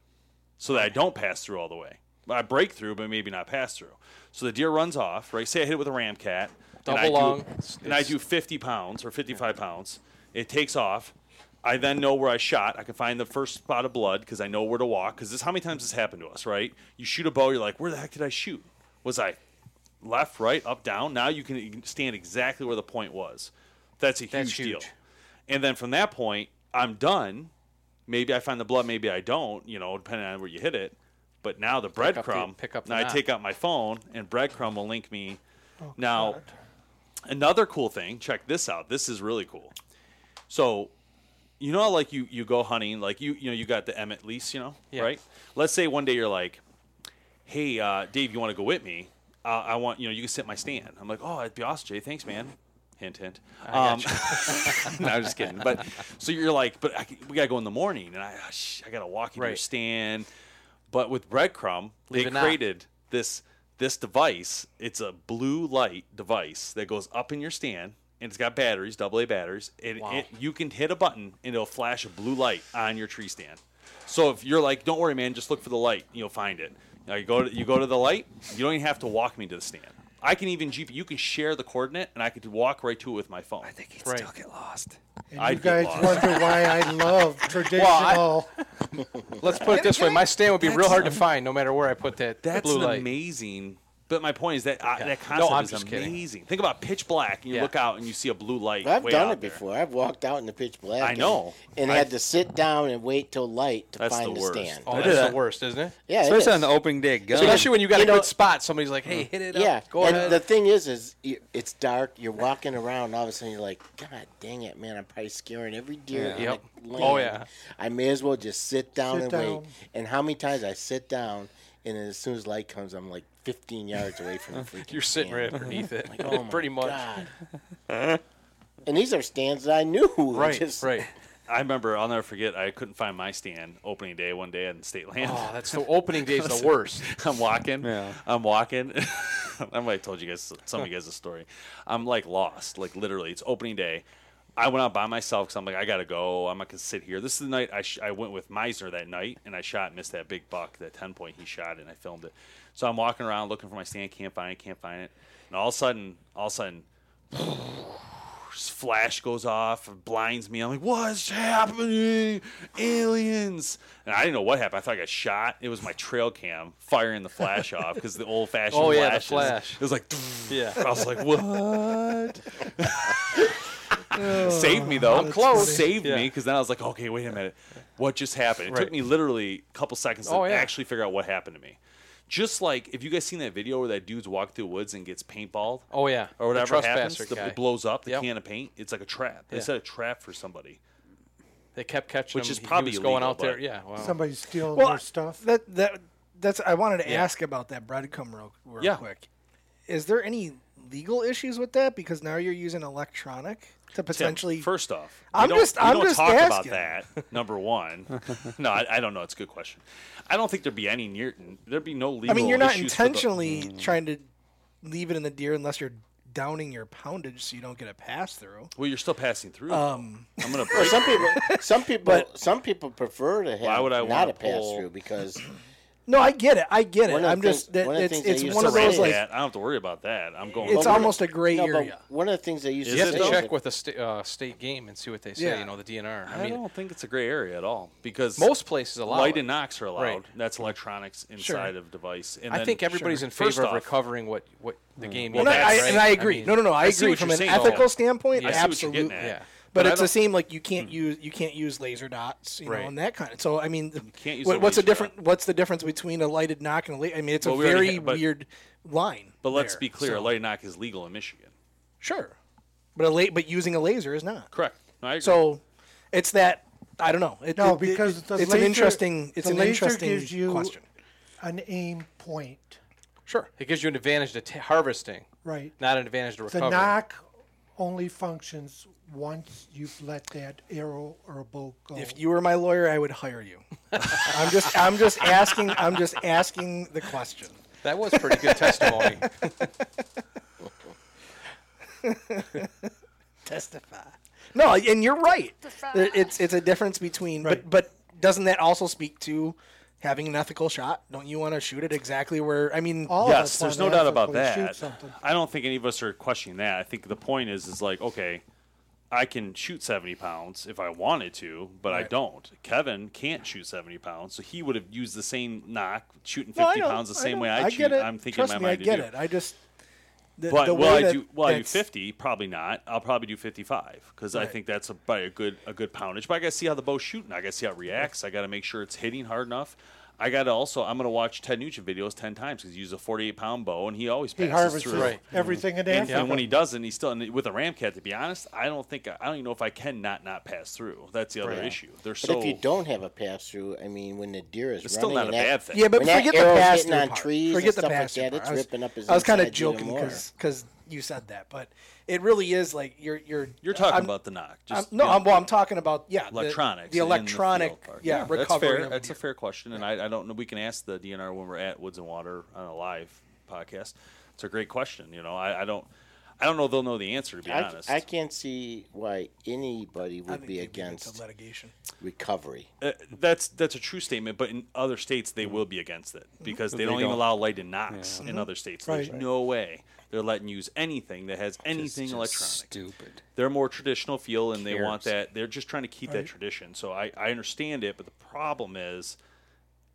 so that I don't pass through all the way. I break through, but maybe not pass through. So the deer runs off, right? Say I hit it with a Ramcat, and Double I long. do, and I do 50 pounds or 55 pounds. It takes off. I then know where I shot. I can find the first spot of blood because I know where to walk. Because this, how many times this happened to us, right? You shoot a bow, you're like, where the heck did I shoot? Was I left, right, up, down? Now you can you can stand exactly where the point was. That's a huge, That's deal. And then from that point, I'm done. Maybe I find the blood, maybe I don't. You know, depending on where you hit it. But now the breadcrumb. pick up the now I take out my phone, and breadcrumb will link me. Oh, now, another cool thing. Check this out. This is really cool. So, you know, like you you go hunting, like you you know you got the Emmett lease, you know, Yeah. right? Let's say one day you're like, hey, uh, Dave, you want to go with me? Uh, I want you know you can sit in my stand. I'm like, oh, that'd be awesome, Jay. Thanks, man. Hint, hint. Um, *laughs* no, I'm just kidding. But so you're like, but I, we gotta go in the morning, and I, ah, I gotta walk you to your stand. But with breadcrumb, they Leave not. created this this device. It's a blue light device that goes up in your stand, and it's got batteries, double A batteries. And Wow. it, you can hit a button, and it'll flash a blue light on your tree stand. So if you're like, don't worry, man, just look for the light, you'll find it. Now you go to you go to the light. You don't even have to walk me to the stand. I can even GP. You can share the coordinate, and I could walk right to it with my phone. I think he'd Right. still get lost. And I'd you guys lost. wonder why I love *laughs* traditional. Let's put it this way: my stand would be real hard to find, no matter where I put that That's blue an light. amazing. But my point is that uh, Yeah. that concept I'm is just kidding. amazing. Think about pitch black, and you Yeah. look out and you see a blue light. I've way done out it there. before. I've walked out in the pitch black. I and- know. And, I- had to sit down and wait till light to That's find the the, worst. stand. Oh, I that's did the worst, isn't it? Yeah, it Especially on the opening day gun. Especially when you got You a know- good spot. Somebody's like, "Hey, hit it up. Yeah, Go and ahead." the thing is, is you, it's dark. You're walking around. All of a sudden, you're like, "God dang it, man! I'm probably scaring every deer." Yeah. in Yep. the lane. Oh, yeah. I may as well just sit down Sit and down. wait. And how many times I sit down, and as soon as light comes, I'm like 15 yards away from the *laughs* freaking. You're sitting right stand. underneath it, *laughs* Like, oh *laughs* my pretty much. God. and these are stands that I knew. I Right, just- right. I remember. I'll never forget. I couldn't find my stand opening day one day on state land. Oh, that's the opening day's the worst. I'm walking. Yeah. I'm walking. I might have told you guys some of you guys a story. I'm like lost, like literally. It's opening day. I went out by myself because I'm like, I gotta go. I'm not gonna sit here. This is the night I, sh- I went with Meisner that night, and I shot and missed that big buck, that ten point he shot, and I filmed it. So I'm walking around looking for my stand, can't find it, can't find it, and all of a sudden, all of a sudden, flash goes off, blinds me. I'm like, what's happening? Aliens! And I didn't know what happened. I thought I got shot. It was my trail cam firing the flash *laughs* off because the old fashioned Oh, yeah, the flash. It was like, Yeah. *laughs* I was like, what? *laughs* Saved me though. I'm close. Saved Yeah. me because then I was like, okay, wait a minute, what just happened? It Right. took me literally a couple seconds to Oh, yeah. actually figure out what happened to me. Just like if you guys seen that video where that dude's walking through the woods and gets paintballed Oh yeah. or whatever the happens, the, it blows up the Yep. can of paint. It's like a trap. They Yeah. set a trap for somebody. They kept catching Which him. is He probably was going out there. Yeah. Wow. Somebody's stealing Well, their stuff. That that that's. I wanted to Yeah. ask about that breadcrumb real, real Yeah. quick. Is there any legal issues with that? Because now you're using electronic to Tim, potentially. first off, I'm don't, just- I'm don't just talk asking. about that. Number one, *laughs* no, I, I don't know. It's a good question. I don't think there'd be any near. There'd be no legal. I mean, you're not issues for the- intentionally trying to leave it in the deer unless you're downing your poundage so you don't get a pass through. well, you're still passing through. Um, I'm gonna break. some *laughs* people, some people, some people prefer to have Why would I not a pass through because No, I get it. I get it. One of the I'm just things- that one of the it's things they it's used one to of those is like that. I don't have to worry about that. I'm going. it's Well, almost a gray No, but area. one of the things they used Is to You have say to though? check with the sta- uh, state game and see what they say. Yeah. You know, the DNR. I, I mean, don't think it's a gray area at all because most places allow light it. and nocks are allowed. Right. That's electronics inside of device. And I then- think everybody's in First favor of off- recovering what what the game Well, And is. I, that's I- and. I agree. mean, no, no, no. I, I see agree what from you're an saying, ethical standpoint. I see what you're absolutely. getting at. Yeah. But, But it's the same. Like you can't hmm. use you can't use laser dots, you know, and that kind of. So I mean, can't use what, a what's the laser different? dot. What's the difference between a lighted nock and a laser? I mean, it's Well, a we very ha- but- weird line. But let's there. be clear: So- a lighted nock is legal in Michigan. Sure, but a la- but using a laser is not. Correct. No, I agree. So it's that I don't know. It, No, it- because it- the it's laser, an interesting. It's an interesting gives you question. an aim point, Sure. It gives you an advantage to t- harvesting, right? not an advantage to recovery. The nock only functions once you've let that arrow or a bow go. If you were my lawyer, I would hire you. *laughs* I'm just I'm just asking I'm just asking the question. That was pretty good testimony. *laughs* Testify. No, and you're right. There- It's it's a difference between Right. but but doesn't that also speak to having an ethical shot? Don't you want to shoot it exactly where I mean All of yes, us there's no doubt about that. I don't think any of us are questioning that. I think the point is, is like, okay, I can shoot 70 pounds if I wanted to, but I don't. Kevin can't shoot 70 pounds, so he would have used the same nock, shooting 50 No, pounds the same way I, I shoot. get it. I'm thinking Trust in me, my I get it. I just the, But the will I do? Will I do 50? Probably not. I'll probably do 55 because I think that's a, probably a good a good poundage. But I got to see how the bow's shooting. I got to see how it reacts. I got to make sure it's hitting hard enough. I got to also. I'm going to watch Ted Nugent videos 10 times because he uses a 48 pound bow and he always he passes harvests through. Right. Mm-hmm. everything in And, Africa. and when he doesn't, he's still and with a ramcat. To be honest, I don't think I don't even know if I can not not pass through. That's the other Right. issue. They're But so. if you don't have a pass through, I mean, when the deer is it's running, still not a that, bad thing. Yeah, but When that forget the arrow's pass hitting on part. trees and Forget the stuff like pass that, part. it's I was, ripping up his I was kind of joking more. because you said that, but it really is like you're you're You're talking I'm- about the nock. I'm, Just, no, you know, I'm, well, I'm talking about yeah, the- electronics. the, the electronic, field part. yeah, that's recovery. fair. That's a fair question, and I, I don't know. We can ask the DNR when we're at Woods and Water on a live podcast. It's a great question. You know, I, I don't, I don't know. They'll know the answer. To be I, honest, I can't see why anybody would be they'd get into against litigation. recovery. Uh, that's that's a true statement, but in other states they mm-hmm. will be against it because mm-hmm. they, don't, even don't. allow light and nocks in mm-hmm. other states. There's Right. no way they're letting you use anything that has anything just electronic. Stupid. They're more traditional feel, and they want that. They're just trying to keep that tradition. So I, I understand it, but the problem is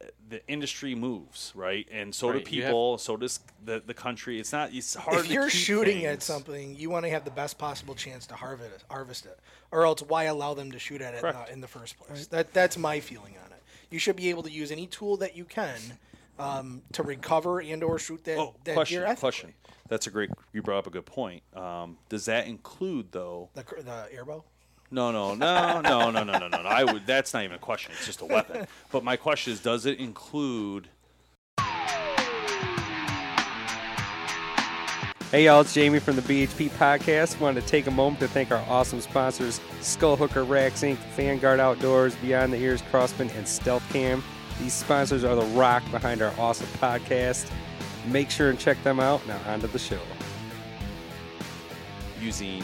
uh, the industry moves right, and so Right, do you have- people. so does the the country. It's not. It's hard. If to you're keep shooting at something, you want to have the best possible chance to harvest it, harvest it, or else why allow them to shoot at it in the, in the first place? That that's my feeling on it. You should be able to use any tool that you can um, to recover and or shoot that, oh, that question, deer question. That's a great. You brought up a good point. Um, does that include though the the airbow? No, no, no, no, no, no, no, no. I would. That's not even a question. It's just a weapon. *laughs* But my question is, does it include? Hey y'all, it's Jamie from the BHP Podcast. Wanted to take a moment to thank our awesome sponsors, Skull Hooker Racks Inc., Vanguard Outdoors, Beyond the Ears Crosman, and Stealth Cam. These sponsors are the rock behind our awesome podcast. Make sure and check them out. Now on to the show. using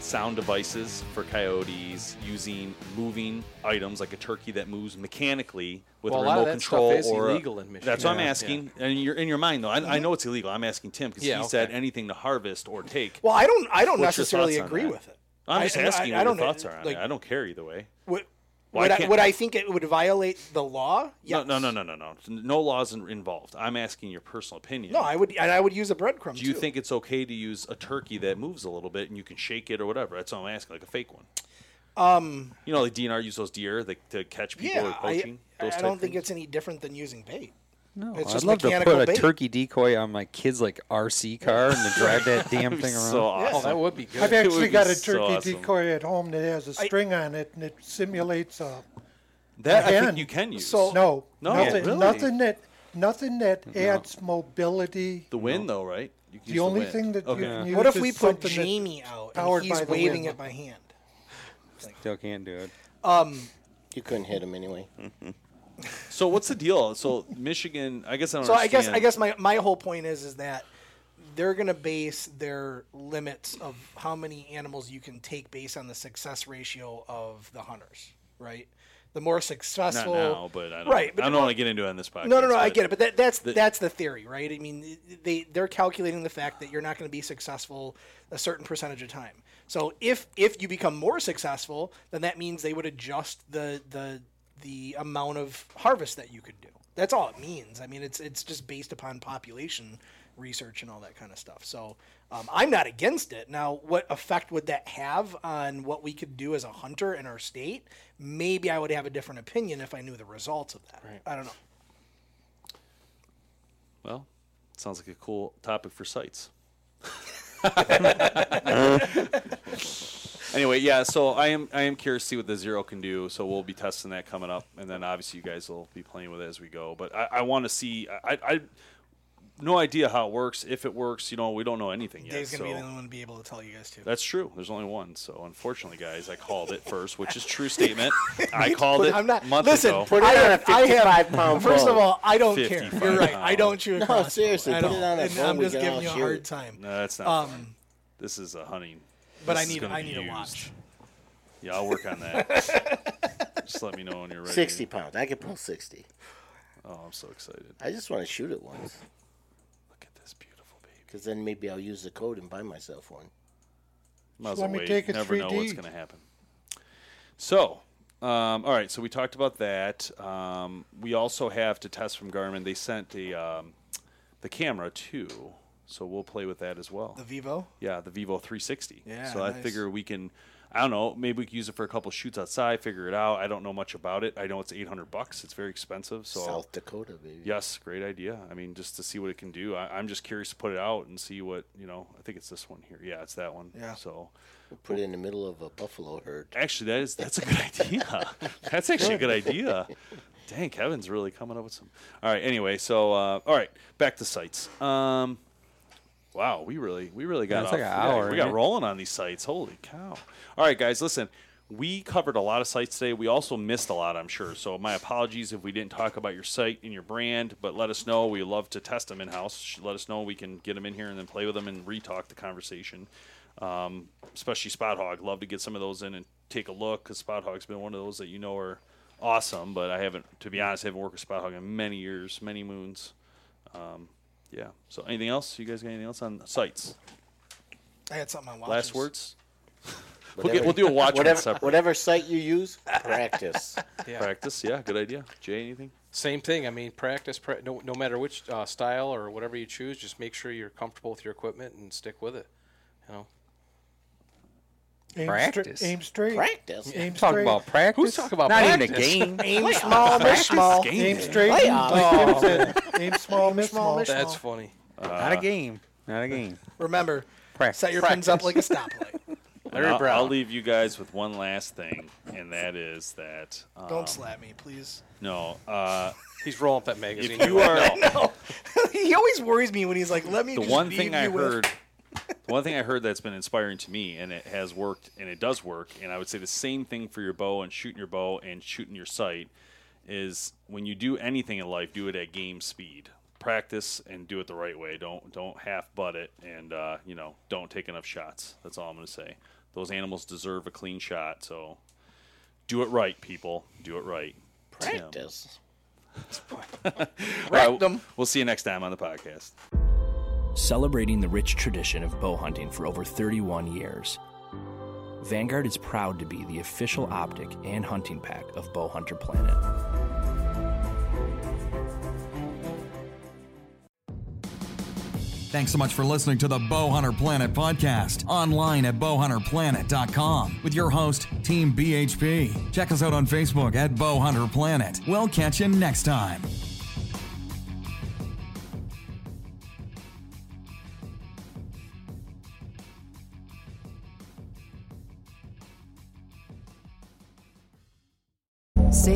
sound devices for coyotes, using moving items like a turkey that moves mechanically with Well, a a remote of control is or a- illegal in Michigan. That's what I'm Yeah. asking. And you're in your mind though. I, I mm-hmm. know it's illegal. I'm asking Tim because Yeah, he said anything to harvest or take. Well, I don't. I don't What's necessarily agree with it. I'm just I- asking I, what I don't your thoughts are on like, it. I don't care either way. Would, Why would, I, would I think it would violate the law? Yes. No, no, no, no, no, no. No laws involved. I'm asking your personal opinion. No, I would, and I would use a breadcrumb. Do you too. think it's okay to use a turkey that moves a little bit and you can shake it or whatever? That's all I'm asking, like a fake one. Um, You know, like DNR use those deer that, to catch people yeah, or poaching. I I don't think things? it's any different than using bait. No, It's I'd love to mechanical put a turkey decoy on my kid's like RC car and then drive that damn *laughs* thing around. so Oh, that would be good. I've *laughs* actually got a so turkey awesome. decoy at home that has a string on it and it simulates a That I think you can use. so- no, No, nothing, really? nothing that nothing that adds mobility. the wind, though, right? You can The use only wind. thing that okay. you can use What if is we put Jamie out and he's waving wind. it by hand? Still can't do it. Um, you couldn't hit him anyway. *laughs* So what's the deal? So Michigan, I guess I don't So I guess. I guess my, my whole point is is that they're going to base their limits of how many animals you can take based on the success ratio of the hunters, right? The more Not successful, now, but I don't. Right, but I don't want to get into it on this podcast. No, no, no. I get it, but that, that's the- that's the theory, right? I mean, they they're calculating the fact that you're not going to be successful a certain percentage of time. So if if you become more successful, then that means they would adjust the the the amount of harvest that you could do. That's all it means. I mean, it's it's just based upon population research and all that kind of stuff. So um, I'm not against it. Now, what effect would that have on what we could do as a hunter in our state? Maybe I would have a different opinion if I knew the results of that. Right. I don't know. Well, sounds like a cool topic for sites. *laughs* *laughs* anyway, yeah. So I am I am curious to see what the Xero can do. So we'll be testing that coming up, and then obviously you guys will be playing with it as we go. But I, I want to see. I, I no idea how it works. If it works, you know, we don't know anything yet. Dave's gonna so. be the only one to be able to tell you guys too. That's true. There's only one. So unfortunately, guys, I called it first, which is true statement. *laughs* I called it I'm not. a month listen, ago. Put it I on a have, I 55 have, pound *laughs* First of all, I don't care. You're right. I don't shoot a No, crossbow. seriously, I put know. it on a And bow, I'm just giving you a hard it. time. No, that's not. Um. This is a hunting. But this I need I be need a used. watch. Yeah, I'll work on that. *laughs* Just let me know when you're ready. 60 pounds. I can pull 60. Oh, I'm so excited. I just want to shoot it once. Look at this beautiful baby. Because then maybe I'll use the code and buy myself one. Might as let well me wait. take it Never know what's going to happen. So, um, all right. So we talked about that. Um, we also have to test from Garmin. They sent the um, the camera too, so we'll play with that as well. The Vivo. Yeah, the Vivo 360. Yeah, So I figure we can. I don't know. Maybe we can use it for a couple shoots outside. Figure it out. I don't know much about it. I know it's 800 bucks. It's very expensive. So South Dakota, baby. yes, great idea. I mean, just to see what it can do. I, I'm just curious to put it out and see what you know. I think it's this one here. Yeah, it's that one. Yeah. So Put it in the middle of a buffalo herd. actually, that is that's a good *laughs* idea. that's actually a good idea. Dang, Kevin's really coming up with some. All right. Anyway, so uh, all right, back to sites. Um, wow, we really we really got it's off. like an we got- we got rolling on these sites. Holy cow! All right, guys, listen. We covered a lot of sites today. We also missed a lot, I'm sure. So my apologies if we didn't talk about your site and your brand, but let us know. We love to test them in house. Let us know. We can get them in here and then play with them and retalk the conversation. Um, especially Spot-Hogg. Love to get some of those in and take a look because Spot-Hogg's been one of those that you know are awesome. But I haven't, to be honest, I haven't worked with Spot-Hogg in many years, many moons. Um, yeah. So anything else? You guys got anything else on sites? I had something on watches. Last words. *laughs* We'll, get, we'll do a watch one Whatever, separate. whatever site you use, practice. Yeah. *laughs* Practice. Yeah, good idea. Jay, anything? Same thing. I mean, practice. Pra- no, no matter which uh, style or whatever you choose, just make sure you're comfortable with your equipment and stick with it. You know, Aim Practice. Stra- aim straight. Practice. Aim Talk straight. about practice. Who's talking about Not practice? even a game. Aim small, miss small. Aim straight. Playoffs. Like Tim said, aim small, miss small, small. miss That's small. funny. Not a game. Not a game. *laughs* Remember, Practice. set your pins up like a stoplight. *laughs* Larry I'll, Brown. I'll leave you guys with one last thing, and that is that um, Don't slap me, please. no. Uh, *laughs* He's rolling up that magazine. if you are no. he always worries me when he's like, "Let me." the just one leave thing I with- heard, the one thing I heard that's been inspiring to me, and it has worked, and it does work, and I would say the same thing for your bow and shooting your bow and shooting your sight, is when you do anything in life, do it at game speed. Practice and do it the right way. Don't don't half butt it, and uh, you know don't take enough shots. That's all I'm going to say. Those animals deserve a clean shot, so do it right, people. Do it right. Tim. Practice. *laughs* All right. We'll see you next time on the podcast. Celebrating the rich tradition of bow hunting for over 31 years. Vanguard is proud to be the official optic and hunting pack of Bowhunter Planet. Thanks so much for listening to the Bowhunter Planet podcast online at bowhunterplanet.com with your host, Team BHP. Check us out on Facebook at Bowhunter Planet. We'll catch you next time.